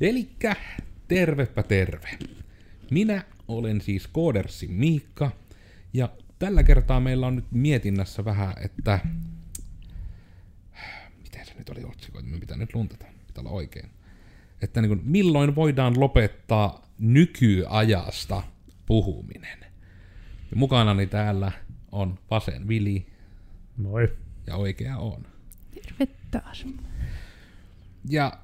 Elikkä tervepä terve. Minä olen siis Koodersin Miikka, ja tällä kertaa meillä on nyt mietinnässä vähän, että... Miten se nyt oli otsikoitu? Me pitää nyt luntata. Pitää olla oikein. Että niin kuin, milloin voidaan lopettaa nykyajasta puhuminen. Ja mukanani täällä on vasen Vili Moi. ja oikea on. Terve taas. Ja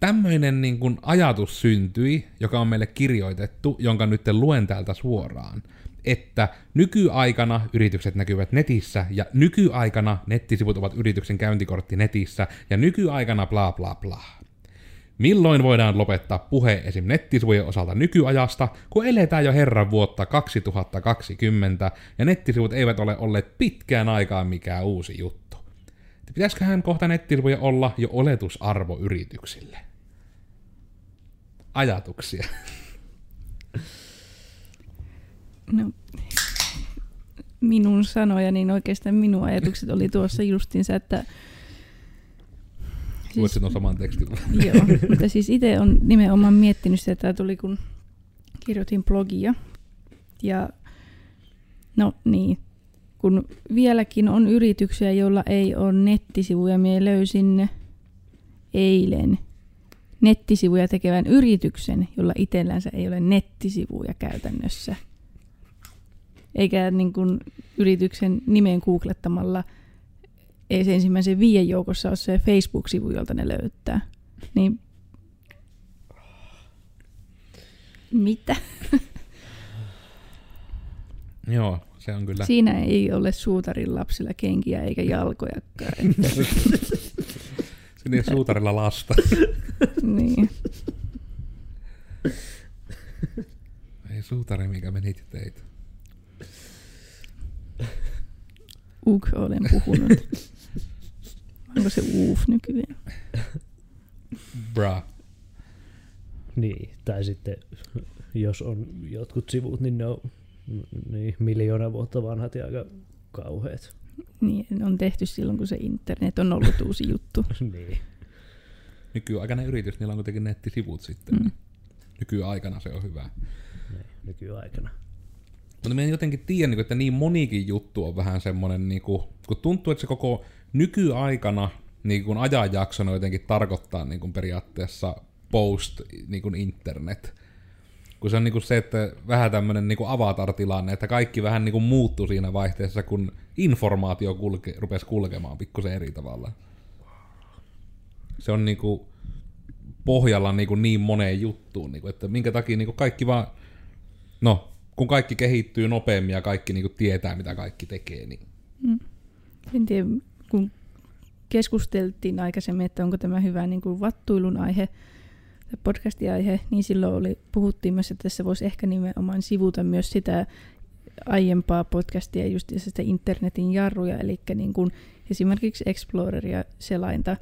tämmöinen niin kuin ajatus syntyi, joka on meille kirjoitettu, jonka nyt luen täältä suoraan, että nykyaikana yritykset näkyvät netissä, ja nykyaikana nettisivut ovat yrityksen käyntikortti netissä, ja nykyaikana bla bla bla. Milloin voidaan lopettaa puhe esim. nettisivujen osalta nykyajasta, kun eletään jo herran vuotta 2020, ja nettisivut eivät ole olleet pitkään aikaan mikään uusi juttu. Pitäisiköhän kohta nettisivuja olla jo oletusarvo yrityksille? Ajatuksia. No, minun sanoja, niin oikeastaan minun ajatukset oli tuossa justinsa, että siis, saman tekstin. Joo, mutta siis itse on nimenomaan miettinyt sitä, että tuli kun kirjoitin blogia. Ja no niin, kun vieläkin on yrityksiä, joilla ei ole nettisivuja, minä löysin eilen nettisivuja tekevän yrityksen, jolla itsellänsä ei ole nettisivuja käytännössä. Eikä niin kuin yrityksen nimen googlettamalla ei se ensimmäisen viien joukossa ole se Facebook-sivu, jolta ne löytää. Niin mitä? Joo, se on kyllä. Siinä ei ole suutarin lapsilla kenkiä eikä jalkojakaan. Siinä ei suutarilla lasta. niin. Ei suutari, mikä meni teitä. Uk olen puhunut. Onko se uuf nykyään? Bra. Niin, tai sitten jos on jotkut sivut, niin ne on niin, miljoona vuotta vanhat ja aika kauheat. Niin, ne on tehty silloin, kun se internet on ollut uusi juttu. niin. Nykyaikainen yritys, niillä on kuitenkin nettisivut sitten. Mm. Nykyaikana se on hyvä. niin nykyaikana. Mutta mä en jotenkin tiedä, niin että niin monikin juttu on vähän semmoinen, niin kuin, kun tuntuu, että se koko nykyaikana niin kuin ajanjaksona jotenkin tarkoittaa niin kuin periaatteessa post niin kuin internet. Kun se on niin kuin se, että vähän tämmöinen niin kuin avatar-tilanne, että kaikki vähän niin kuin muuttuu siinä vaihteessa, kun informaatio kulke, rupesi kulkemaan pikkusen eri tavalla. Se on niin kuin pohjalla niin, kuin niin moneen juttuun, niin kuin, että minkä takia niin kuin kaikki vaan, no kun kaikki kehittyy nopeammin ja kaikki niin kuin tietää, mitä kaikki tekee, niin... Mm. En tiedä, kun keskusteltiin aikaisemmin, että onko tämä hyvä niin kuin vattuilun aihe tai podcastin aihe, niin silloin oli, puhuttiin myös, että tässä voisi ehkä nimenomaan sivuta myös sitä aiempaa podcastia, just sitä internetin jarruja, eli niin kuin esimerkiksi Exploreria selainta,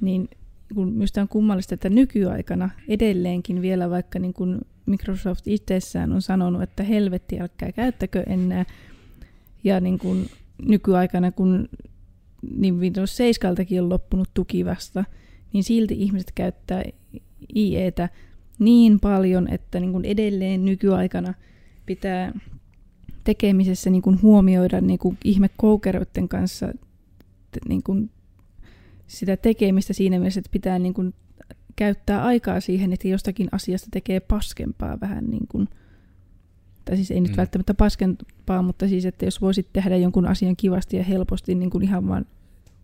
niin kun minusta on kummallista, että nykyaikana edelleenkin vielä vaikka niin kuin Microsoft itsessään on sanonut, että helvetti älkää käyttäkö enää. Ja niin kuin nykyaikana, kun niin Windows 7 on loppunut tuki vasta, niin silti ihmiset käyttää IEtä niin paljon, että niin kuin edelleen nykyaikana pitää tekemisessä niin kuin huomioida niin kuin ihmekoukeroiden kanssa niin kuin sitä tekemistä siinä mielessä, että pitää niin kuin käyttää aikaa siihen, että jostakin asiasta tekee paskempaa vähän niin kuin, tai siis ei nyt mm. välttämättä paskempaa, mutta siis, että jos voisit tehdä jonkun asian kivasti ja helposti niin kuin ihan vaan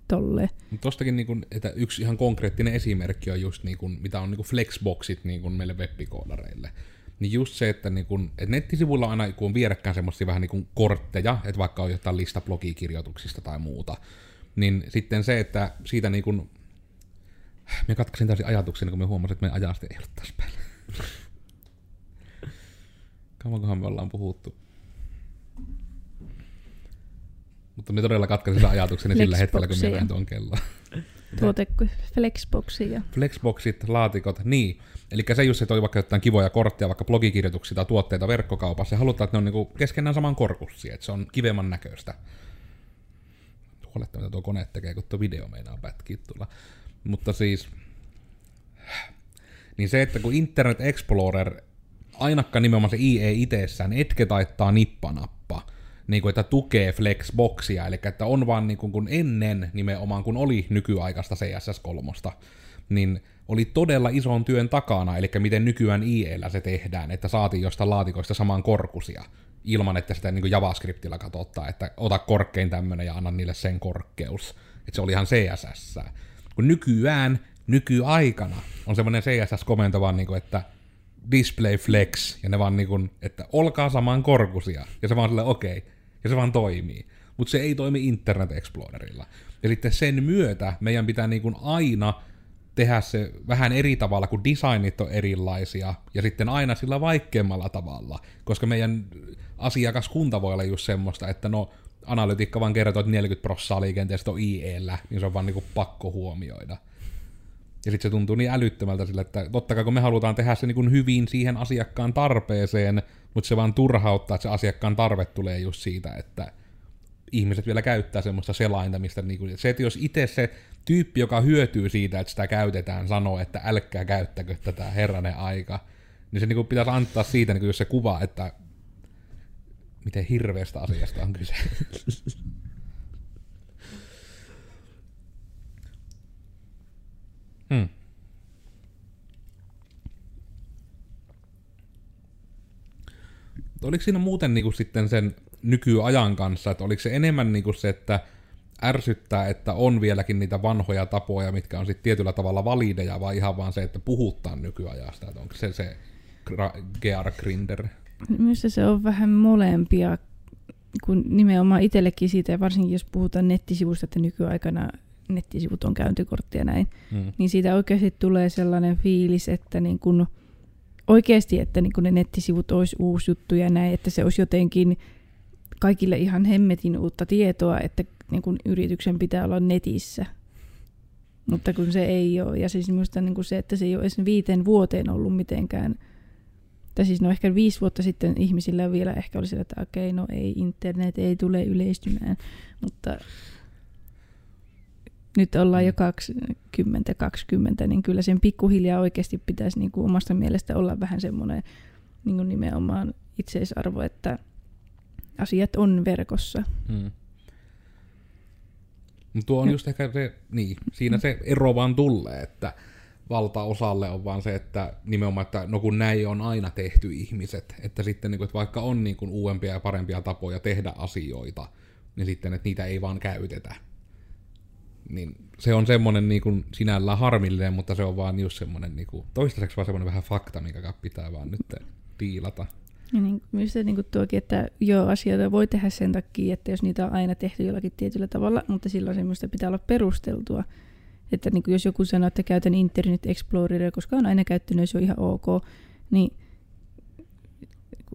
tolleen. Tuostakin niin kuin, että yksi ihan konkreettinen esimerkki on just niin kuin, mitä on niin kuin flexboxit niin kuin meille webbikoodareille. Niin just se, että, niin kun, että nettisivuilla on aina, kun on vierekkäin semmoisia vähän niin kuin kortteja, että vaikka on jotain lista blogikirjoituksista tai muuta, niin sitten se, että siitä niin kuin, me katkasin täysin ajatuksen, kun me huomasin, että meidän ajasta ei ollut tässä päällä. Kauankohan me ollaan puhuttu. Mutta me todella katkaisin sen ajatukseni sillä hetkellä, kun me tuon kelloa. Tuote Flexboxia. Flexboxit, laatikot, niin. Eli se just, että oli vaikka jotain kivoja kortteja, vaikka blogikirjoituksia tai tuotteita verkkokaupassa, ja halutaan, että ne on niinku keskenään saman korkussia, että se on kivemman näköistä. Huoletta, mitä tuo kone tekee, kun tuo video meinaa pätkiä tulla. Mutta siis, niin se, että kun Internet Explorer, ainakaan nimenomaan se IE itsessään, etke taittaa nippanappa, niin kuin, että tukee Flexboxia, eli että on vaan niin kuin, kun ennen nimenomaan, kun oli nykyaikaista CSS3, niin oli todella ison työn takana, eli miten nykyään IEllä se tehdään, että saatiin jostain laatikoista saman korkusia, ilman että sitä niin kuin JavaScriptilla katsottaa, että ota korkein tämmönen ja anna niille sen korkeus. Että se oli ihan CSS. Kun nykyään, nykyaikana, on semmoinen CSS-komento vaan, niin kuin, että display flex, ja ne vaan niin kuin, että olkaa saman korkusia, ja se vaan sille okei, okay, ja se vaan toimii. Mutta se ei toimi Internet Explorerilla. Sitten sen myötä meidän pitää niin kuin aina tehdä se vähän eri tavalla, kun designit on erilaisia, ja sitten aina sillä vaikeammalla tavalla, koska meidän asiakaskunta voi olla just semmoista, että no analytiikka vaan kertoo, että 40 prosenttia liikenteestä on IE-llä, niin se on vaan niinku pakko huomioida. Ja sitten se tuntuu niin älyttömältä sille, että totta kai kun me halutaan tehdä se niin hyvin siihen asiakkaan tarpeeseen, mutta se vaan turhauttaa, että se asiakkaan tarve tulee just siitä, että ihmiset vielä käyttää semmoista selainta, mistä niinku, se, että jos itse se tyyppi, joka hyötyy siitä, että sitä käytetään, sanoo, että älkää käyttäkö tätä herranen aika, niin se niinku pitäisi antaa siitä niinku, jos se kuva, että miten hirveästä asiasta on kyse. hmm. Oliko siinä muuten niinku sitten sen nykyajan kanssa, että oliko se enemmän niinku se, että ärsyttää, että on vieläkin niitä vanhoja tapoja, mitkä on sitten tietyllä tavalla valideja, vai ihan vaan se, että puhuttaa nykyajasta, että onko se se Gear Grinder? Minusta se on vähän molempia, kun nimenomaan itsellekin siitä, ja varsinkin jos puhutaan nettisivusta, että nykyaikana nettisivut on käyntikortti ja näin, hmm. niin siitä oikeasti tulee sellainen fiilis, että niin kun, oikeasti, että niin ne nettisivut olisi uusi juttu ja näin, että se olisi jotenkin kaikille ihan hemmetin uutta tietoa, että niin kun yrityksen pitää olla netissä. Mutta kun se ei ole, ja siis minusta niin se, että se ei ole edes viiteen vuoteen ollut mitenkään tai siis no ehkä viisi vuotta sitten ihmisillä vielä ehkä oli sillä, että okei, okay, no ei, internet ei tule yleistymään, mutta nyt ollaan jo 2020, niin kyllä sen pikkuhiljaa oikeasti pitäisi niin kuin omasta mielestä olla vähän semmoinen niin kuin nimenomaan itseisarvo, että asiat on verkossa. Hmm. Tuo on just ehkä se, niin, siinä se ero vaan tulee, että valtaosalle on vaan se, että nimenomaan, että no kun näin on aina tehty ihmiset, että sitten niin kuin, että vaikka on niin kuin uudempia ja parempia tapoja tehdä asioita, niin sitten, että niitä ei vaan käytetä. Niin se on semmoinen niin kuin sinällään harmillinen, mutta se on vaan just semmoinen niin kuin, toistaiseksi vaan semmoinen vähän fakta, minkä pitää vaan nyt tiilata. Ja niin, myös se niin kuin tuokin, että joo, asioita voi tehdä sen takia, että jos niitä on aina tehty jollakin tietyllä tavalla, mutta silloin semmoista pitää olla perusteltua. Että niin kuin jos joku sanoo, että käytän Internet Exploreria, koska on aina käyttänyt, se on ihan ok, niin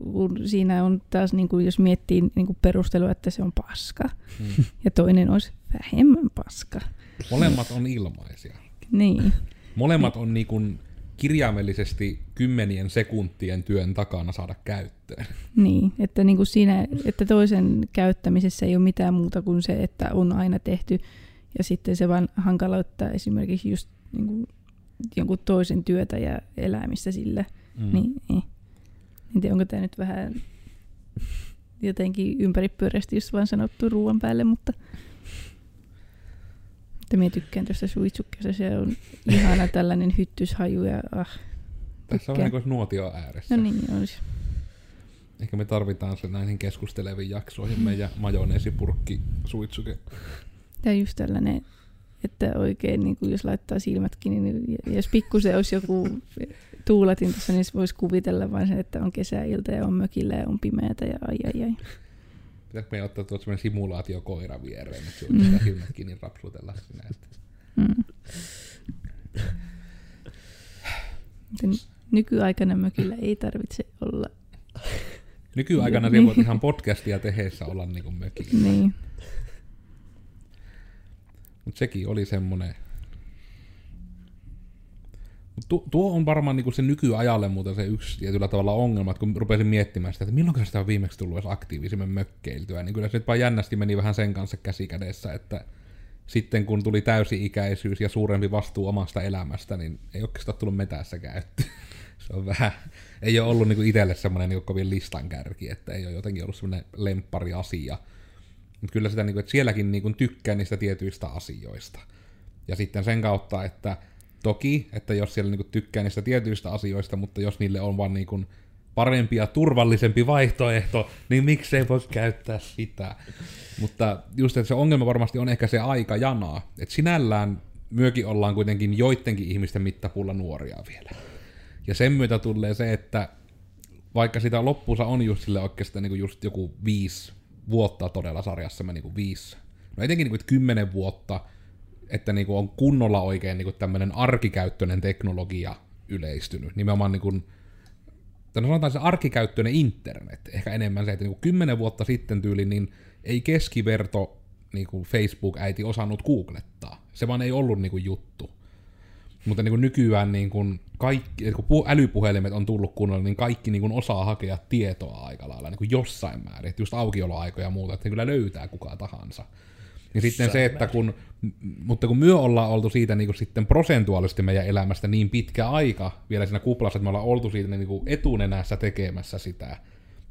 kun siinä on taas, niin kuin jos miettii niin kuin perustelua, että se on paska, hmm. ja toinen olisi vähemmän paska. Molemmat on ilmaisia. niin. Molemmat on niin kuin kirjaimellisesti kymmenien sekuntien työn takana saada käyttöön. Niin, että, niin kuin siinä, että toisen käyttämisessä ei ole mitään muuta kuin se, että on aina tehty ja sitten se vaan hankaloittaa esimerkiksi just niin kuin, jonkun toisen työtä ja elämistä sille. Mm. Niin, niin. En tiedä, onko tämä nyt vähän jotenkin ympäripyöreästi just vaan sanottu ruoan päälle, mutta että minä tykkään tuosta suitsukkeesta. Se on ihana tällainen hyttyshaju ja ah, Tässä on vähän kuin nuotio ääressä. No niin, olisi. Ehkä me tarvitaan se näihin keskusteleviin jaksoihin meidän majoneesipurkki suitsuke. Tämä just tällainen, että oikein niin kuin jos laittaa silmät kiinni, niin jos pikkusen olisi joku tuulatin tuossa, niin voisi kuvitella vain sen, että on kesäilta ja on mökillä ja on pimeätä ja ai ai ai. Pitäisikö meidän ottaa tuossa semmoinen simulaatiokoira viereen, että se mm. silmät kiinni rapsutella sinä. Että... Mm. Nykyaikana mökillä ei tarvitse olla. Nykyaikana niin. voit ihan podcastia tehdessä olla niin kuin mökillä. Niin. Mutta sekin oli semmoinen... Tu- tuo on varmaan niinku se nykyajalle muuten se yksi tietyllä tavalla ongelma, että kun rupesin miettimään sitä, että milloin sitä on viimeksi tullut edes aktiivisemmin mökkeiltyä, niin kyllä se nyt vaan jännästi meni vähän sen kanssa käsikädessä, että sitten kun tuli täysi-ikäisyys ja suurempi vastuu omasta elämästä, niin ei oikeastaan tullut metässä käytty. Se on vähän, ei ole ollut niinku itselle semmoinen niinku kovin listan kärki, että ei ole jotenkin ollut semmoinen lemppari asia. Mutta kyllä sitä, niinku, että sielläkin niinku tykkää niistä tietyistä asioista. Ja sitten sen kautta, että toki, että jos siellä niinku tykkää niistä tietyistä asioista, mutta jos niille on vaan niinku parempi ja turvallisempi vaihtoehto, niin miksei voi käyttää sitä. Mutta just, että se ongelma varmasti on ehkä se aika janaa. Että sinällään myökin ollaan kuitenkin joidenkin ihmisten mittapuulla nuoria vielä. Ja sen myötä tulee se, että vaikka sitä loppuunsa on just sille oikeastaan niin just joku viisi vuotta todella sarjassa, niin kuin viisi, no etenkin niin kuin kymmenen vuotta, että niin kuin on kunnolla oikein niin kuin tämmöinen arkikäyttöinen teknologia yleistynyt. Nimenomaan niin kuin, no sanotaan se arkikäyttöinen internet, ehkä enemmän se, että niin kuin kymmenen vuotta sitten tyyli, niin ei keskiverto niin kuin Facebook-äiti osannut googlettaa. Se vaan ei ollut niin kuin juttu. Mutta niin kuin nykyään niin kuin kaikki, kun älypuhelimet on tullut kunnolla, niin kaikki niin kuin osaa hakea tietoa aika lailla niin kuin jossain määrin. Että just aukioloaikoja ja muuta, että kyllä löytää kuka tahansa. Ja sitten se, että kun, mutta kun myö ollaan oltu siitä niin kuin sitten prosentuaalisesti meidän elämästä niin pitkä aika vielä siinä kuplassa, että me ollaan oltu siitä niin kuin etunenässä tekemässä sitä.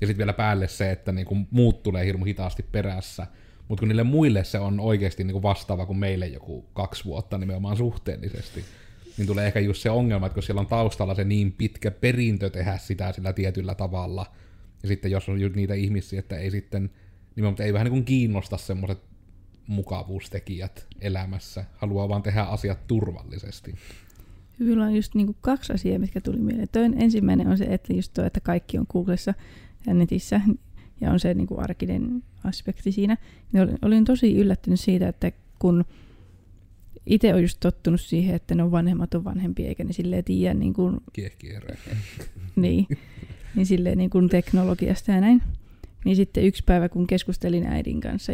Ja sitten vielä päälle se, että niin kuin muut tulee hirmu hitaasti perässä. Mutta kun niille muille se on oikeasti niin kuin vastaava kuin meille joku kaksi vuotta nimenomaan suhteellisesti niin tulee ehkä just se ongelma, että kun siellä on taustalla se niin pitkä perintö tehdä sitä sillä tietyllä tavalla, ja sitten jos on niitä ihmisiä, että ei sitten, nimenomaan ei vähän niin kuin kiinnosta semmoiset mukavuustekijät elämässä, haluaa vaan tehdä asiat turvallisesti. Hyvillä on just niin kaksi asiaa, mitkä tuli mieleen. Toinen ensimmäinen on se, että, just tuo, että kaikki on Googlessa ja netissä, ja on se niin kuin arkinen aspekti siinä. Ja olin tosi yllättynyt siitä, että kun itse on just tottunut siihen, että ne on vanhemmat on vanhempia, eikä ne silleen tiedä niin kuin... niin, niin silleen niin kuin teknologiasta ja näin. Niin sitten yksi päivä, kun keskustelin äidin kanssa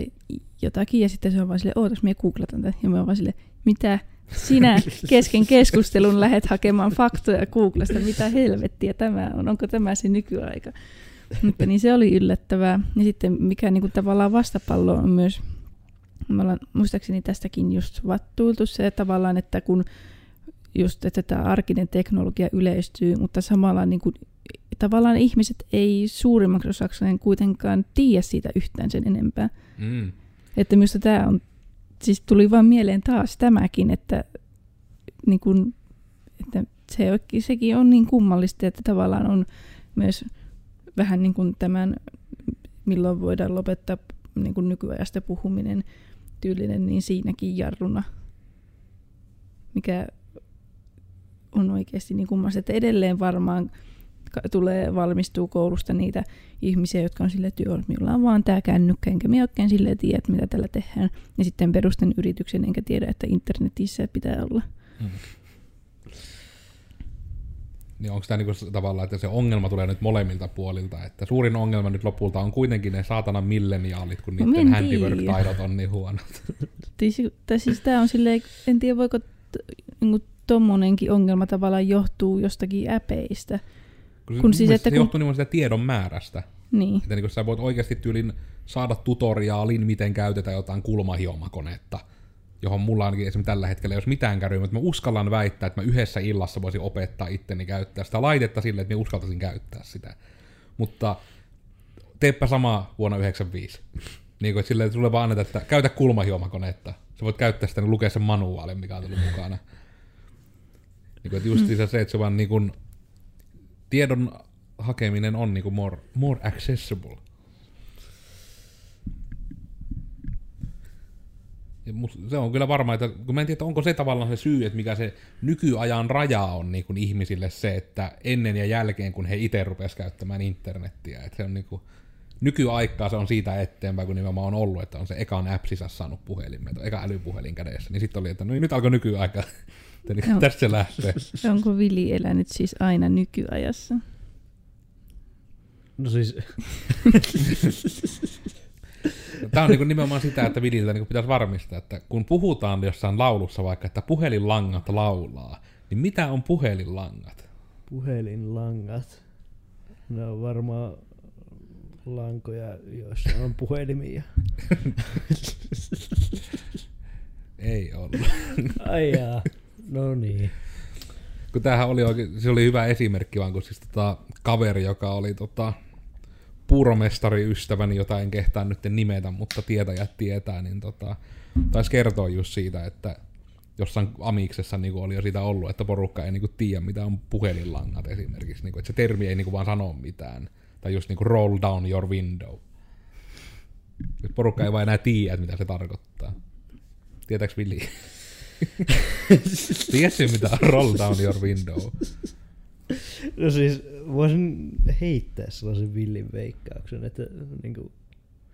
jotakin, ja sitten se on vaan silleen, ootas, minä googlataan tätä. Ja mä vaan silleen, mitä sinä kesken keskustelun lähet hakemaan faktoja Googlesta, mitä helvettiä tämä on, onko tämä se nykyaika. Mutta niin se oli yllättävää. Ja sitten mikä niin kuin tavallaan vastapallo on myös me ollaan muistaakseni tästäkin just vattuiltu se tavallaan, että kun just, että tämä arkinen teknologia yleistyy, mutta samalla niin kuin, tavallaan ihmiset ei suurimmaksi osaksi kuitenkaan tiedä siitä yhtään sen enempää. Mm. Että minusta tämä on, siis tuli vaan mieleen taas tämäkin, että, niin kuin, että se, sekin on niin kummallista, että tavallaan on myös vähän niin kuin tämän, milloin voidaan lopettaa niin kuin nykyajasta puhuminen, tyylinen, niin siinäkin jarruna, mikä on oikeasti niin kummassa, että edelleen varmaan tulee valmistuu koulusta niitä ihmisiä, jotka on sille työ, minulla on vaan tämä kännykkä, enkä minä oikein sille tiedä, mitä tällä tehdään. Ja sitten perustan yrityksen, enkä tiedä, että internetissä pitää olla. Mm. Niin onko tämä niinku tavallaan, että se ongelma tulee nyt molemmilta puolilta, että suurin ongelma nyt lopulta on kuitenkin ne saatanan milleniaalit, kun niiden no, handiwork-taidot on niin huonot. Tai siis tämä on silleen, en tiedä voiko niinku tommonenkin ongelma tavallaan johtuu jostakin äpeistä. Kun, kun siis, että se kun... johtuu nimenomaan sitä tiedon määrästä. Niin. Että niin kun sä voit oikeasti tyylin saada tutoriaalin, miten käytetään jotain kulmahiomakonetta – johon mulla ainakin esimerkiksi tällä hetkellä jos mitään käy, mutta mä uskallan väittää, että mä yhdessä illassa voisin opettaa itteni käyttää sitä laitetta sille, että mä uskaltaisin käyttää sitä. Mutta teepä sama vuonna 95. niin kuin, että silleen, sulle vaan annetaan, että käytä kulmahiomakonetta. Sä voit käyttää sitä niin lukea sen manuaalin, mikä on tullut mukana. Niin kuin, että just mm. se, että se vaan niin kuin, tiedon hakeminen on niin kuin more, more accessible. se on kyllä varma, että kun mä en tiedä, onko se tavallaan se syy, että mikä se nykyajan raja on niin kuin ihmisille se, että ennen ja jälkeen, kun he itse rupes käyttämään internettiä. Että se on niin kuin, nykyaikaa se on siitä eteenpäin, kun nimenomaan on ollut, että on se ekan app sisä saanut puhelimen, eka älypuhelin kädessä. Niin sitten oli, että no niin, nyt alkoi nykyaika. Niin no. tästä se lähtee. Onko Vili elänyt siis aina nykyajassa? No siis... Tämä on niin nimenomaan sitä, että vidiltä niin pitäisi varmistaa, että kun puhutaan jossain laulussa vaikka, että puhelinlangat laulaa, niin mitä on puhelinlangat? Puhelinlangat? Ne on varmaan lankoja, joissa on puhelimia. Ei ollut. Ai jaa. No niin. kun tämähän oli oikein, se oli hyvä esimerkki vaan, kun siis tota, kaveri, joka oli tota, puuromestari ystäväni, jota en kehtaa nyt nimetä, mutta tietäjät tietää, niin tota, taisi kertoa just siitä, että jossain amiksessa niin oli jo sitä ollut, että porukka ei niin tiedä, mitä on puhelinlangat esimerkiksi, niin kuin, että se termi ei niin vaan sano mitään, tai just niin roll down your window. Porukka ei vaan enää tiedä, mitä se tarkoittaa. Tietääks Vili? Tiedätkö, mitä on roll down your window? No siis voisin heittää sellaisen villin veikkauksen, että niin kuin,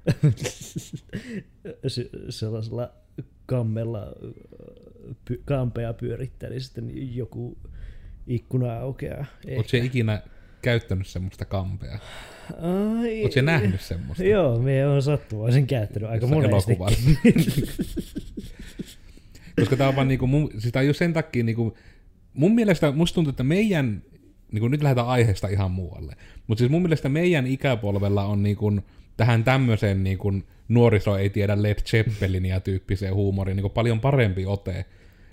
se- sellaisella kammella py, kampea pyörittää, niin sitten joku ikkuna aukeaa. Oletko se ikinä käyttänyt semmoista kampea? Ai, Oletko se nähnyt semmoista? Joo, me on sattuvaisen käyttänyt aika monesti. Koska tää on vaan niinku, mun, siis tää sen takia niinku, mun mielestä, musta tuntuu, että meidän, niinku nyt lähdetään aiheesta ihan muualle, mutta siis mun mielestä meidän ikäpolvella on niinku, tähän tämmöiseen niinku, nuoriso ei tiedä Led Zeppelinia tyyppiseen huumoriin niinku paljon parempi ote.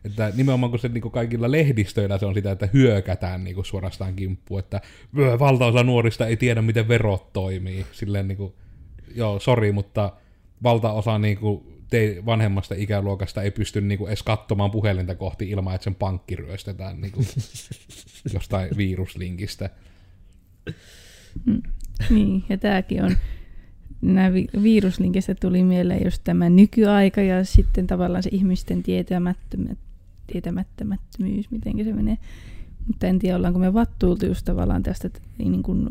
Että nimenomaan kun se niinku kaikilla lehdistöillä se on sitä, että hyökätään niinku suorastaan kimppuun, että "Ö, valtaosa nuorista ei tiedä, miten verot toimii. Silleen niinku, joo, sori, mutta valtaosa niinku te vanhemmasta ikäluokasta ei pysty niinku edes katsomaan puhelinta kohti ilman, että sen pankki ryöstetään niinku jostain viruslinkistä. Niin, ja tämäkin on, nämä vi- viruslinkistä tuli mieleen just tämä nykyaika ja sitten tavallaan se ihmisten tietämättömät, tietämättömättömyys, miten se menee. Mutta en tiedä, ollaanko me vattuultu just tavallaan tästä niin kuin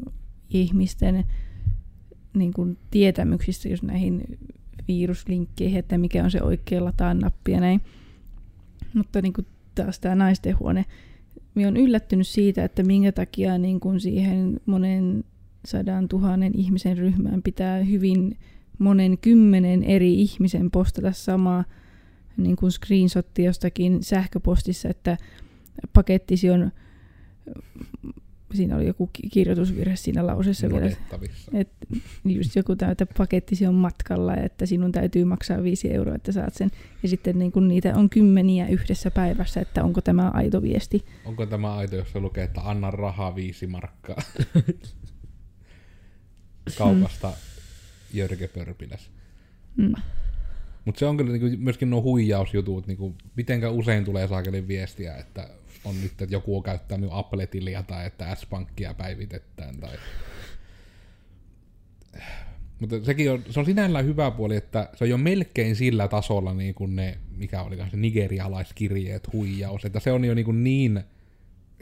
ihmisten niin kuin tietämyksistä just näihin viruslinkkeihin, että mikä on se oikea lataa nappi ja näin. Mutta niin kuin taas tämä naisten huone, minä olen yllättynyt siitä, että minkä takia niin kuin siihen monen sadan tuhannen ihmisen ryhmään pitää hyvin monen kymmenen eri ihmisen postata samaa niin kuin screenshotti jostakin sähköpostissa, että pakettisi on, siinä oli joku ki- kirjoitusvirhe siinä lauseessa vielä, että just joku tämä, että pakettisi on matkalla ja että sinun täytyy maksaa viisi euroa, että saat sen. Ja sitten niin kun niitä on kymmeniä yhdessä päivässä, että onko tämä aito viesti. Onko tämä aito, jossa lukee, että anna rahaa viisi markkaa? Kaupasta Jörge Pörpiläs. Mm. Mutta se on kyllä niinku myöskin nuo huijausjutut, niinku, mitenkä usein tulee saakelin viestiä, että on nyt, että joku käyttää minun Apple-tiliä tai että S-pankkia päivitetään. Tai... Mutta sekin on, se on sinällään hyvä puoli, että se on jo melkein sillä tasolla niin kuin ne, mikä oli se nigerialaiskirjeet huijaus, että se on jo niin, kuin niin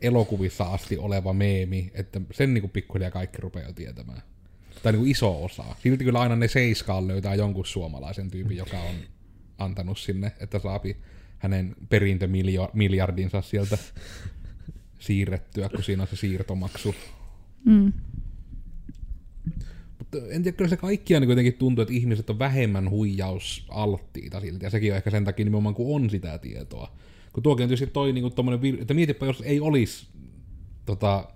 elokuvissa asti oleva meemi, että sen niin kuin pikkuhiljaa kaikki rupeaa jo tietämään. Tai niin kuin iso osa. Silti kyllä aina ne seiskaan löytää jonkun suomalaisen tyypin, joka on antanut sinne, että saapi hänen perintömiljardinsa sieltä siirrettyä, kun siinä on se siirtomaksu. Mm. Mutta en tiedä, kyllä se kaikkiaan niin kuitenkin tuntuu, että ihmiset on vähemmän huijausalttiita silti, ja sekin on ehkä sen takia nimenomaan, kun on sitä tietoa. Kun tuokin on tietysti toi niin vir- että mietipä, jos ei olisi tota,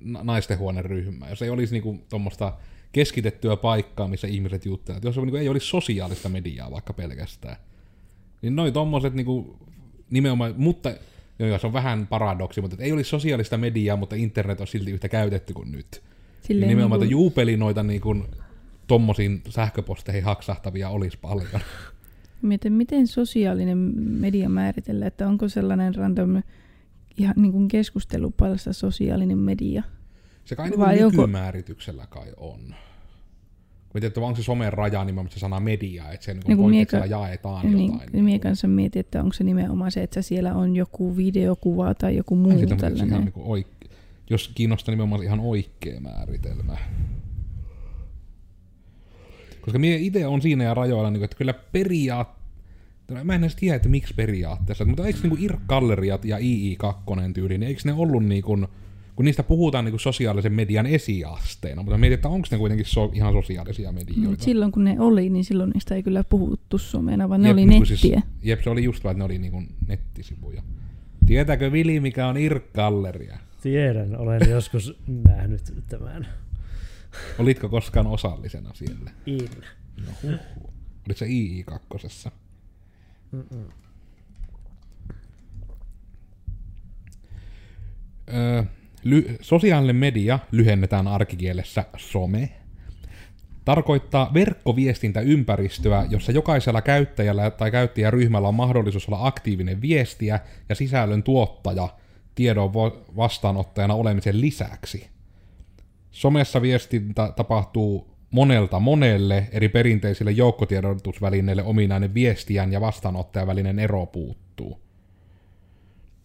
na- naistenhuoneen ryhmää, jos ei olisi niin tuommoista keskitettyä paikkaa, missä ihmiset juttelevat, jos niin ei olisi sosiaalista mediaa vaikka pelkästään, niin noin tommoset niin nimenomaan, mutta joo, joo, se on vähän paradoksi, mutta ei olisi sosiaalista mediaa, mutta internet on silti yhtä käytetty kuin nyt. Silleen niin nimenomaan, niin että juupeli noita niin kuin, tommosiin sähköposteihin haksahtavia olisi paljon. Mietin, miten sosiaalinen media määritellään, että onko sellainen random ihan niin kuin keskustelupalsta sosiaalinen media? Se kai niin kuin nykymäärityksellä kai on. Mä tiedän, että onko se somen raja nimenomaan se sana media, että se niin Niin kontekstilla mieka- jaetaan Niin, jotain. niin mie kanssa mietin, että onko se nimenomaan se, että siellä on joku videokuva tai joku Ai, muu on tällainen. ihan niin kuin oik- jos kiinnostaa nimenomaan ihan oikea määritelmä. Koska mie itse on siinä ja rajoilla, niin kuin, että kyllä periaat... Mä en edes tiedä, että miksi periaatteessa, mutta eikö niin Irk Galleriat ja II2 tyyli, niin eikö ne ollut niin kuin, kun niistä puhutaan niin kuin sosiaalisen median esiasteena, mutta mietin, että onko ne kuitenkin so, ihan sosiaalisia medioita. No, mut silloin kun ne oli, niin silloin niistä ei kyllä puhuttu somena, vaan ne jep, oli niin nettiä. Siis, jep, se oli just vaan, että ne oli niin kuin nettisivuja. Tietääkö Vili, mikä on irkkalleria? Tiedän, olen joskus nähnyt tämän. Olitko koskaan osallisena siellä? In. No huuhu, Olitko se II2? Öö, ly- sosiaalinen media, lyhennetään arkikielessä some, tarkoittaa verkkoviestintäympäristöä, jossa jokaisella käyttäjällä tai käyttäjäryhmällä on mahdollisuus olla aktiivinen viestiä ja sisällön tuottaja tiedon vastaanottajana olemisen lisäksi. Somessa viestintä tapahtuu monelta monelle eri perinteisille joukkotiedotusvälineille ominainen viestijän ja vastaanottajan välinen ero puuttuu.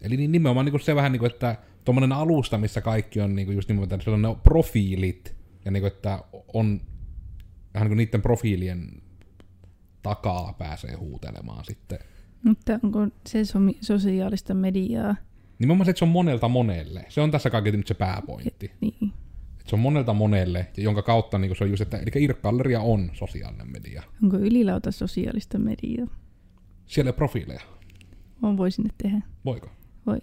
Eli nimenomaan niin se vähän niin kuin, että tuommoinen alusta, missä kaikki on niin kuin just nimenomaan, että on ne profiilit, ja niin kuin, että on vähän niin kuin niiden profiilien takaa pääsee huutelemaan sitten. Mutta onko se sosiaalista mediaa? Nimenomaan se, että se on monelta monelle. Se on tässä kaiketi nyt se pääpointti. Niin. Että se on monelta monelle, ja jonka kautta niin se on just, että eli Irkkalleria on sosiaalinen media. Onko ylilauta sosiaalista mediaa? Siellä ei profiileja. On voi sinne tehdä. Voiko? Voi.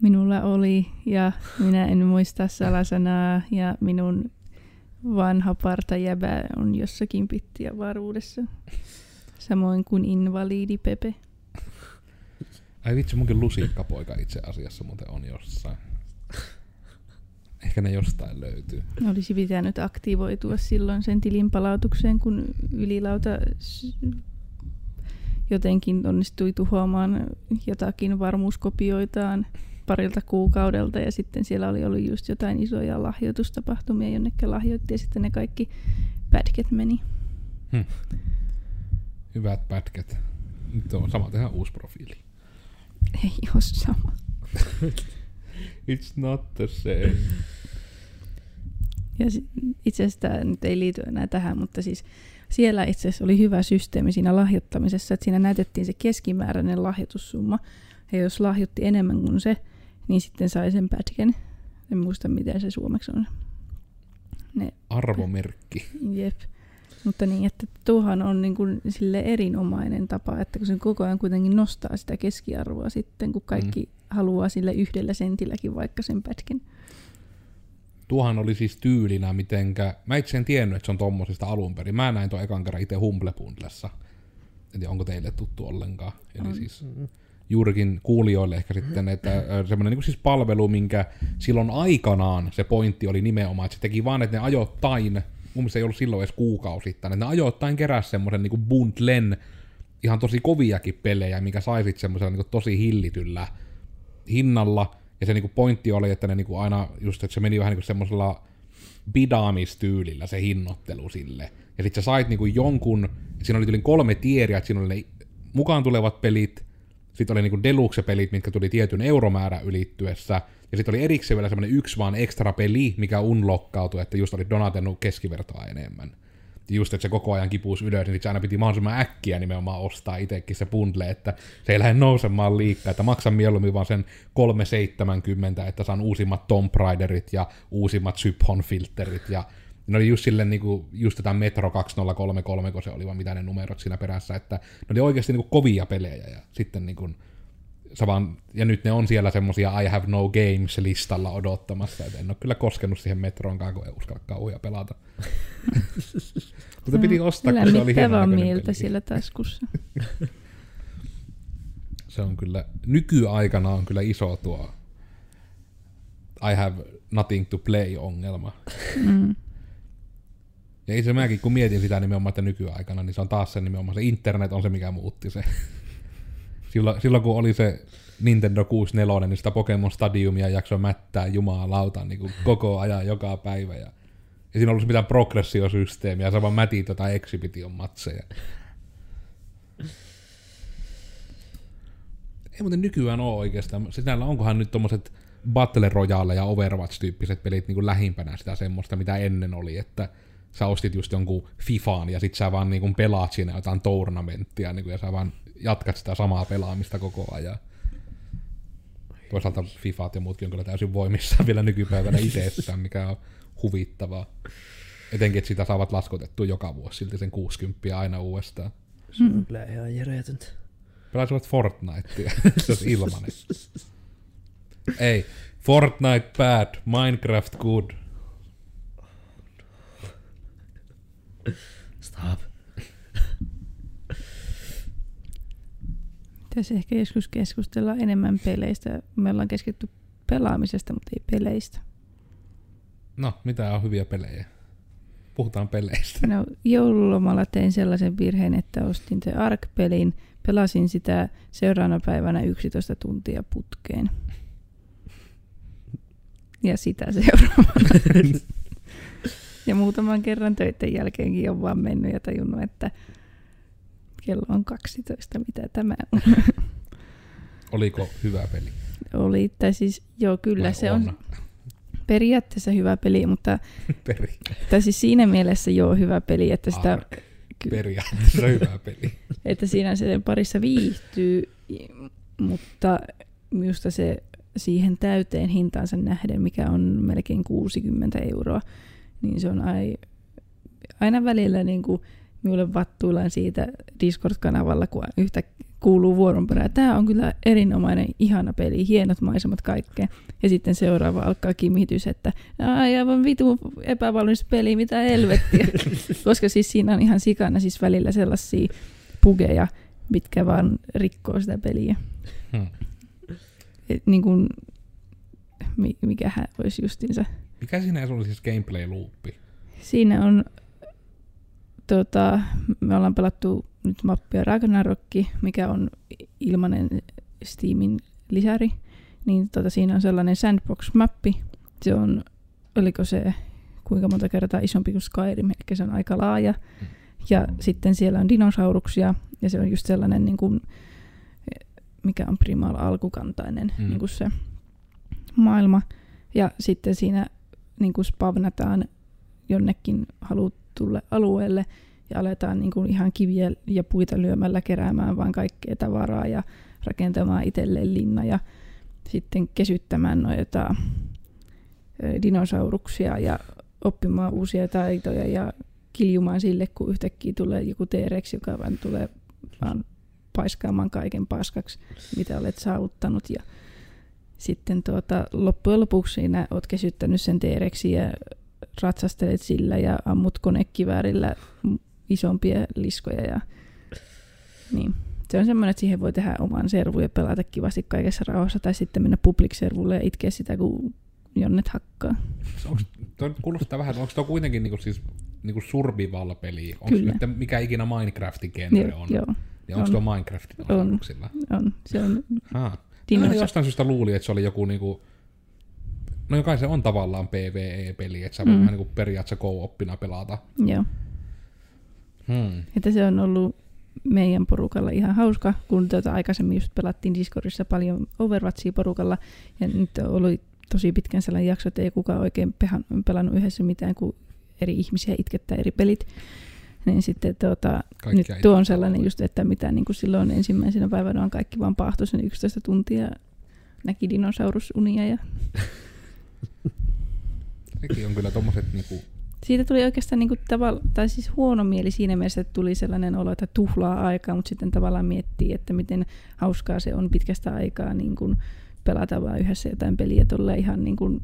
Minulla oli, ja minä en muista salasanaa, ja minun vanha partajäbä on jossakin pittiä varuudessa. Samoin kuin invalidi Pepe. Ai vitsi, munkin lusikkapoika itse asiassa muuten on jossain. Ehkä ne jostain löytyy. Olisi pitänyt aktivoitua silloin sen tilin palautukseen, kun ylilauta jotenkin onnistui tuhoamaan jotakin varmuuskopioitaan parilta kuukaudelta ja sitten siellä oli ollut just jotain isoja lahjoitustapahtumia, jonnekin lahjoitti ja sitten ne kaikki pätket meni. Hyvät pätkät. Nyt on sama tehdä uusi profiili. Ei ole sama. It's not the same. Ja itse asiassa tämä nyt ei liity enää tähän, mutta siis siellä itse asiassa oli hyvä systeemi siinä lahjoittamisessa, että siinä näytettiin se keskimääräinen lahjoitussumma. Ja jos lahjoitti enemmän kuin se, niin sitten sai sen pätken. En muista, miten se suomeksi on. Ne, Arvomerkki. jep. Mutta niin, että tuohan on niin kuin sille erinomainen tapa, että kun se koko ajan kuitenkin nostaa sitä keskiarvoa sitten, kun kaikki mm. haluaa sille yhdellä sentilläkin vaikka sen pätken. Tuohan oli siis tyylinä, mitenkä... Mä itse en tiennyt, että se on tommosista alun perin. Mä näin tuon ekan kerran itse Humble Bundlessa. En tiedä, onko teille tuttu ollenkaan. Eli On. siis juurikin kuulijoille ehkä sitten, että semmoinen niin siis palvelu, minkä silloin aikanaan se pointti oli nimenomaan, että se teki vaan, että ne ajoittain, mun mielestä ei ollut silloin edes kuukausittain, että ne ajoittain keräsi semmoisen niin bundlen, ihan tosi koviakin pelejä, mikä sai sitten semmoisella niin tosi hillityllä hinnalla, ja se niinku pointti oli, että ne niinku aina just, että se meni vähän niinku semmoisella bidaamistyylillä se hinnoittelu sille. Ja sit sä sait niinku jonkun, siinä oli yli kolme tieriä, että siinä oli ne mukaan tulevat pelit, sitten oli niinku deluxe-pelit, mitkä tuli tietyn euromäärän ylittyessä, ja sitten oli erikseen vielä semmoinen yksi vaan ekstra peli, mikä unlockkautui, että just oli donatennut keskivertoa enemmän. Ja just, että se koko ajan kipuus ylös, niin se aina piti mahdollisimman äkkiä nimenomaan ostaa itsekin se bundle, että se ei lähde nousemaan liikaa, että maksan mieluummin vaan sen 370, että saan uusimmat Tomb Raiderit ja uusimmat Syphon filterit ja ne oli just silleen niinku, just tätä Metro 2033, kun se oli vaan mitä ne numerot siinä perässä, että ne oli oikeasti niinku kovia pelejä ja sitten niinku, sä vaan, ja nyt ne on siellä semmosia I have no games listalla odottamassa, että en ole kyllä koskenut siihen Metroonkaan, kun ei uskalla kauhuja pelata. Mutta piti ostaa, kun se oli hieno mieltä siellä taskussa. Se on kyllä, nykyaikana on kyllä iso tuo I have nothing to play ongelma. Mm. Ja itse mäkin kun mietin sitä nimenomaan, että nykyaikana, niin se on taas se nimenomaan, se internet on se, mikä muutti se. Silloin, silloin kun oli se Nintendo 64, niin sitä Pokemon Stadiumia jaksoi mättää jumalauta niin kuin koko ajan, joka päivä. Ja, ja siinä ollut mitään progressiosysteemiä, sä vaan mätit jotain exhibition matseja. Ei muuten nykyään ole oikeastaan. Sinällä onkohan nyt tommoset Battle Royale ja Overwatch-tyyppiset pelit niin kuin lähimpänä sitä semmoista, mitä ennen oli, että sä ostit just jonkun Fifaan ja sit sä vaan niin kuin pelaat siinä jotain tournamenttia niin kuin, ja sä vaan jatkat sitä samaa pelaamista koko ajan. Toisaalta Fifaat ja muutkin on kyllä täysin voimissaan vielä nykypäivänä itsessään, mikä on huvittavaa. Etenkin, että sitä saavat laskutettua joka vuosi silti sen 60 aina uudestaan. Se on kyllä ihan järjetöntä. Pelaisivat Fortnitea, se olisi ilmanen. Ei, Fortnite bad, Minecraft good. Stop. Pitäisi ehkä joskus keskustella enemmän peleistä. Me ollaan keskitty pelaamisesta, mutta ei peleistä. No, mitä on hyviä pelejä? Puhutaan peleistä. No, joululomalla tein sellaisen virheen, että ostin The Ark-pelin, pelasin sitä seuraavana päivänä 11 tuntia putkeen. Ja sitä seuraavana. ja muutaman kerran töiden jälkeenkin on vaan mennyt ja tajunnut, että kello on 12, mitä tämä on. Oliko hyvä peli? Oli, tai siis joo, kyllä Vai se on periaatteessa hyvä peli, mutta Peri. tai siis siinä mielessä joo hyvä peli, että sitä Ark. Periaatteessa hyvä peli. että siinä sen parissa viihtyy, mutta minusta se siihen täyteen hintaansa nähden, mikä on melkein 60 euroa, niin se on ai, aina välillä niin kuin minulle vattuillaan siitä Discord-kanavalla, kun yhtä kuuluu vuoron perään. Tämä on kyllä erinomainen, ihana peli, hienot maisemat kaikkea. Ja sitten seuraava alkaa kimitys, että aivan vitu epävalmis peli, mitä helvettiä. Koska siis siinä on ihan sikana siis välillä sellaisia pugeja, mitkä vaan rikkoo sitä peliä. Hmm. Et niin kuin, mi- mikähän olisi justiinsa. Mikä siinä on siis gameplay-luuppi? Siinä on, tota, me ollaan pelattu nyt mappia Ragnarokki, mikä on ilmainen Steamin lisäri. Niin tota, siinä on sellainen sandbox-mappi. Se on, oliko se kuinka monta kertaa isompi kuin Skyrim, eli se on aika laaja. Ja sitten siellä on dinosauruksia, ja se on just sellainen, niin kuin, mikä on primaal alkukantainen Mm. mm. niin kuin se maailma. Ja sitten siinä niin kuin spavnataan jonnekin halutulle alueelle ja aletaan niin kuin ihan kiviä ja puita lyömällä keräämään vaan kaikkea tavaraa ja rakentamaan itselleen linna ja sitten kesyttämään noita dinosauruksia ja oppimaan uusia taitoja ja kiljumaan sille, kun yhtäkkiä tulee joku T-rex, joka vaan tulee vaan paiskaamaan kaiken paskaksi, mitä olet saavuttanut. Ja sitten tuota, loppujen lopuksi siinä olet kesyttänyt sen T-rexin ja ratsastelet sillä ja ammut konekiväärillä isompia liskoja. Ja, niin. Se on semmoinen, että siihen voi tehdä oman servun ja pelata kivasti kaikessa rauhassa, tai sitten mennä public-servulle ja itkeä sitä, kun jonnet hakkaa. Onko, toi kuulostaa vähän, onko tuo kuitenkin niinku siis niinku survival-peli? Onko nyt mikä ikinä Minecraftin genre Joo, on? joo, Ja onko on. tuo Minecraftin osamuksilla? on. Se on Ah. Dinosa- Mä jostain syystä luulin, että se oli joku niinku... No joka se on tavallaan PvE-peli, että sä Mm. vähän niinku periaatteessa co-oppina pelata. Joo. Hmm. Että se on ollut meidän porukalla ihan hauska, kun tuota aikaisemmin just pelattiin Discordissa paljon Overwatchia porukalla, ja nyt on ollut tosi pitkän sellainen jakso, että ei kukaan oikein pelannut yhdessä mitään, kun eri ihmisiä itkettää eri pelit. Niin sitten tuota, nyt tuo on sellainen just, että mitä niin kuin silloin ensimmäisenä päivänä on kaikki vaan paahto sen 11 tuntia, näki dinosaurusunia ja Sekin on kyllä tommoset niinku... siitä tuli oikeastaan niinku tavalla, tai siis huono mieli siinä mielessä, että tuli sellainen olo, että tuhlaa aikaa, mutta sitten tavallaan miettii, että miten hauskaa se on pitkästä aikaa niin kuin pelata vaan yhdessä jotain peliä tuolla ihan niin kuin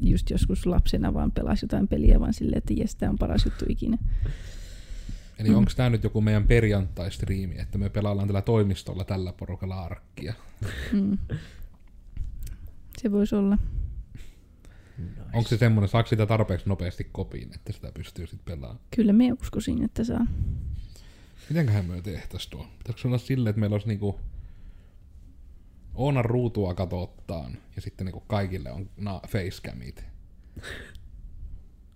just joskus lapsena vaan pelasi jotain peliä vaan silleen, että jes, tämä on paras juttu ikinä. Eli Mm. onko tämä nyt joku meidän perjantai-striimi, että me pelaillaan tällä toimistolla tällä porukalla arkkia? Mm. Se voisi olla. Nice. Onko se semmoinen, saako sitä tarpeeksi nopeasti kopiin, että sitä pystyy sitten pelaamaan? Kyllä me uskoisin, että saa. Mitenköhän me tehtäis tuo? Pitäisikö se olla silleen, että meillä olisi niinku Oonan ruutua katottaan ja sitten niinku kaikille on na- facecamit.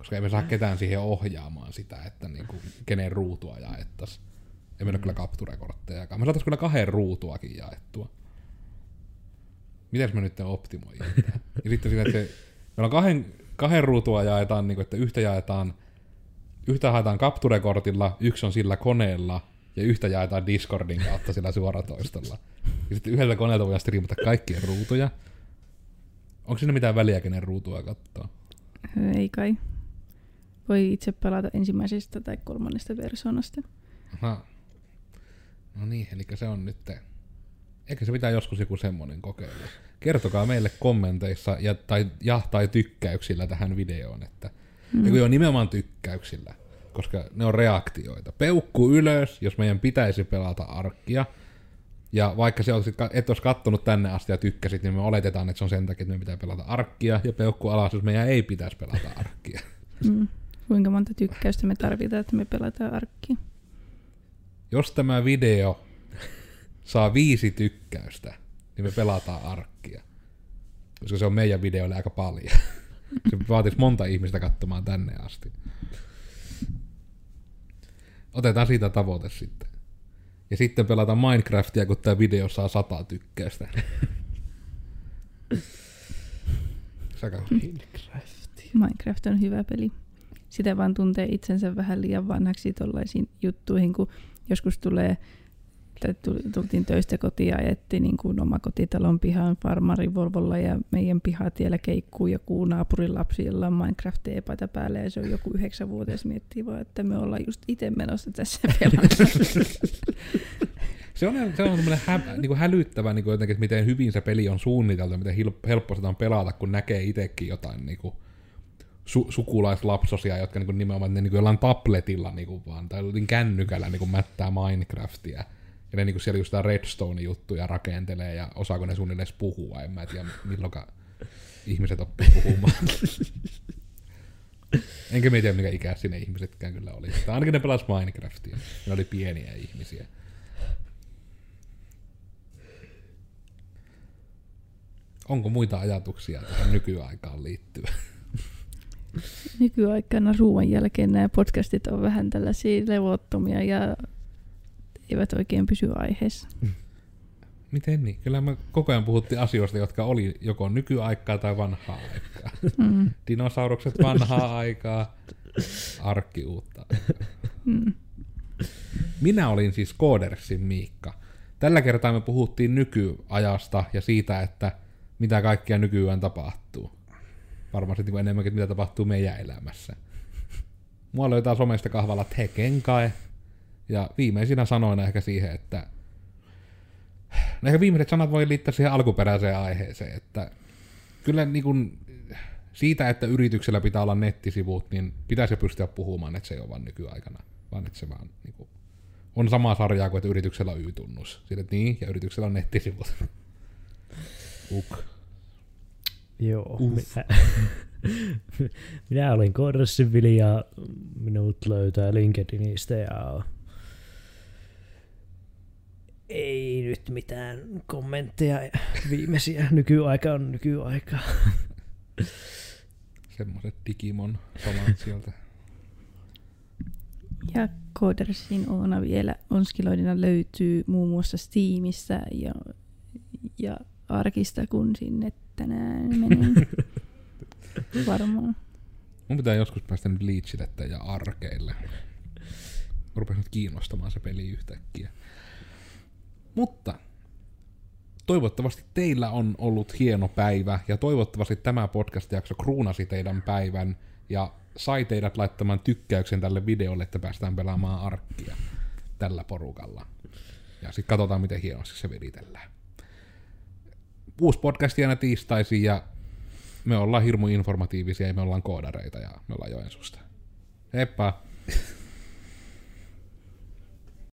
Koska ei me saa ketään siihen ohjaamaan sitä, että niinku, kenen ruutua jaettas. Ei meillä ole kyllä kapturekorttejakaan. Me saatais kyllä kahden ruutuakin jaettua. Mites me nyt optimoidaan? ja sitten siinä, että se, meillä on kahden, kahden ruutua jaetaan, niin kuin, että yhtä jaetaan yhtä haetaan kapturekortilla, yksi on sillä koneella, ja yhtä jaetaan Discordin kautta sillä suoratoistolla. Ja sitten yhdeltä koneelta voidaan striimata kaikkien ruutuja. Onko siinä mitään väliä, kenen ruutua katsoa? Ei kai. Voi itse pelata ensimmäisestä tai kolmannesta persoonasta. Aha. No niin, eli se on nyt... Ehkä se pitää joskus joku semmonen kokeilla. Kertokaa meille kommenteissa ja tai, ja, tai tykkäyksillä tähän videoon, että mm. joo, nimenomaan tykkäyksillä, koska ne on reaktioita. Peukku ylös, jos meidän pitäisi pelata arkkia, Ja vaikka se olisit, et olisi kattonut tänne asti ja tykkäsit, niin me oletetaan, että se on sen takia, että me pitää pelata arkkia, ja peukku alas, jos meidän ei pitäisi pelata arkkia. Mm. Kuinka monta tykkäystä me tarvitaan, että me pelataan arkkia? Jos tämä video saa viisi tykkäystä, niin me pelataan arkkia. Koska se on meidän videoille aika paljon. Se vaatisi monta ihmistä katsomaan tänne asti. Otetaan siitä tavoite sitten. Ja sitten pelataan Minecraftia, kun tämä video saa sata tykkäystä. Minecraft on hyvä peli. Sitä vaan tuntee itsensä vähän liian vanhaksi tollaisiin juttuihin, kun joskus tulee, tultiin töistä kotiin ja ajettiin niin kuin oma kotitalon pihan farmarivolvolla ja meidän pihatiellä keikkuu joku naapurin lapsi, jolla on Minecraftia paita päällä ja se on joku yhdeksänvuotias miettii vaan, että me ollaan just itse menossa tässä pelata. Se on, se on hä, niin hälyttävä, niin kuin jotenkin, että miten hyvin se peli on suunniteltu, miten helppo sitä on pelata, kun näkee itsekin jotain niin kuin, su- sukulaislapsosia, jotka niin kuin, nimenomaan ne niin kuin jollain tabletilla niin kuin, vaan, tai jollain kännykällä niin kuin, mättää Minecraftia. Ja ne niin kuin, siellä just Redstone-juttuja rakentelee, ja osaako ne suunnilleen edes puhua, en mä tiedä milloinka ihmiset oppii puhumaan. Enkä tiedä, mikä ikäisiä ne ihmisetkään kyllä oli. Tai ainakin ne pelas Minecraftia. Ne oli pieniä ihmisiä. Onko muita ajatuksia tähän nykyaikaan liittyen? Nykyaikana ruoan jälkeen nämä podcastit on vähän tällaisia levottomia ja eivät oikein pysy aiheessa. Miten niin? Kyllä me koko ajan puhuttiin asioista, jotka oli joko nykyaikaa tai vanhaa aikaa. Mm. Dinosaurukset vanhaa aikaa, arkki uutta aikaa. Mm. Minä olin siis Koodersin Miikka. Tällä kertaa me puhuttiin nykyajasta ja siitä, että mitä kaikkea nykyään tapahtuu. Varmasti niin enemmänkin, mitä tapahtuu meidän elämässä. Mua löytää somesta kahvalla Tekenkae. Ja viimeisinä sanoina ehkä siihen, että no ehkä viimeiset sanat voi liittää siihen alkuperäiseen aiheeseen, että kyllä niin kuin siitä, että yrityksellä pitää olla nettisivut, niin pitäisi pystyä puhumaan, että se ei ole vain nykyaikana, vaan että se vaan niin kuin, on samaa sarjaa kuin, että yrityksellä on Y-tunnus. Siitä, että niin, ja yrityksellä on nettisivut. Uk. Joo. Minä, minä olin Korressin Vili ja minut löytää LinkedInistä ja ei nyt mitään kommentteja. Viimeisiä nykyaika on nykyaika. Semmoiset Digimon salat sieltä. Ja Codersin Oona vielä onskiloidina löytyy muun muassa Steamissa ja, ja arkista, kun sinne tänään menen. Varmaan. Mun pitää joskus päästä nyt Leechille ja arkeille. Rupesi nyt kiinnostamaan se peli yhtäkkiä. Mutta toivottavasti teillä on ollut hieno päivä ja toivottavasti tämä podcast-jakso kruunasi teidän päivän ja sai teidät laittamaan tykkäyksen tälle videolle, että päästään pelaamaan arkkia tällä porukalla. Ja sitten katsotaan, miten hienosti se viritellään. Uusi podcast aina tiistaisin ja me ollaan hirmu informatiivisia ja me ollaan koodareita ja me ollaan Joensuusta. Heippa!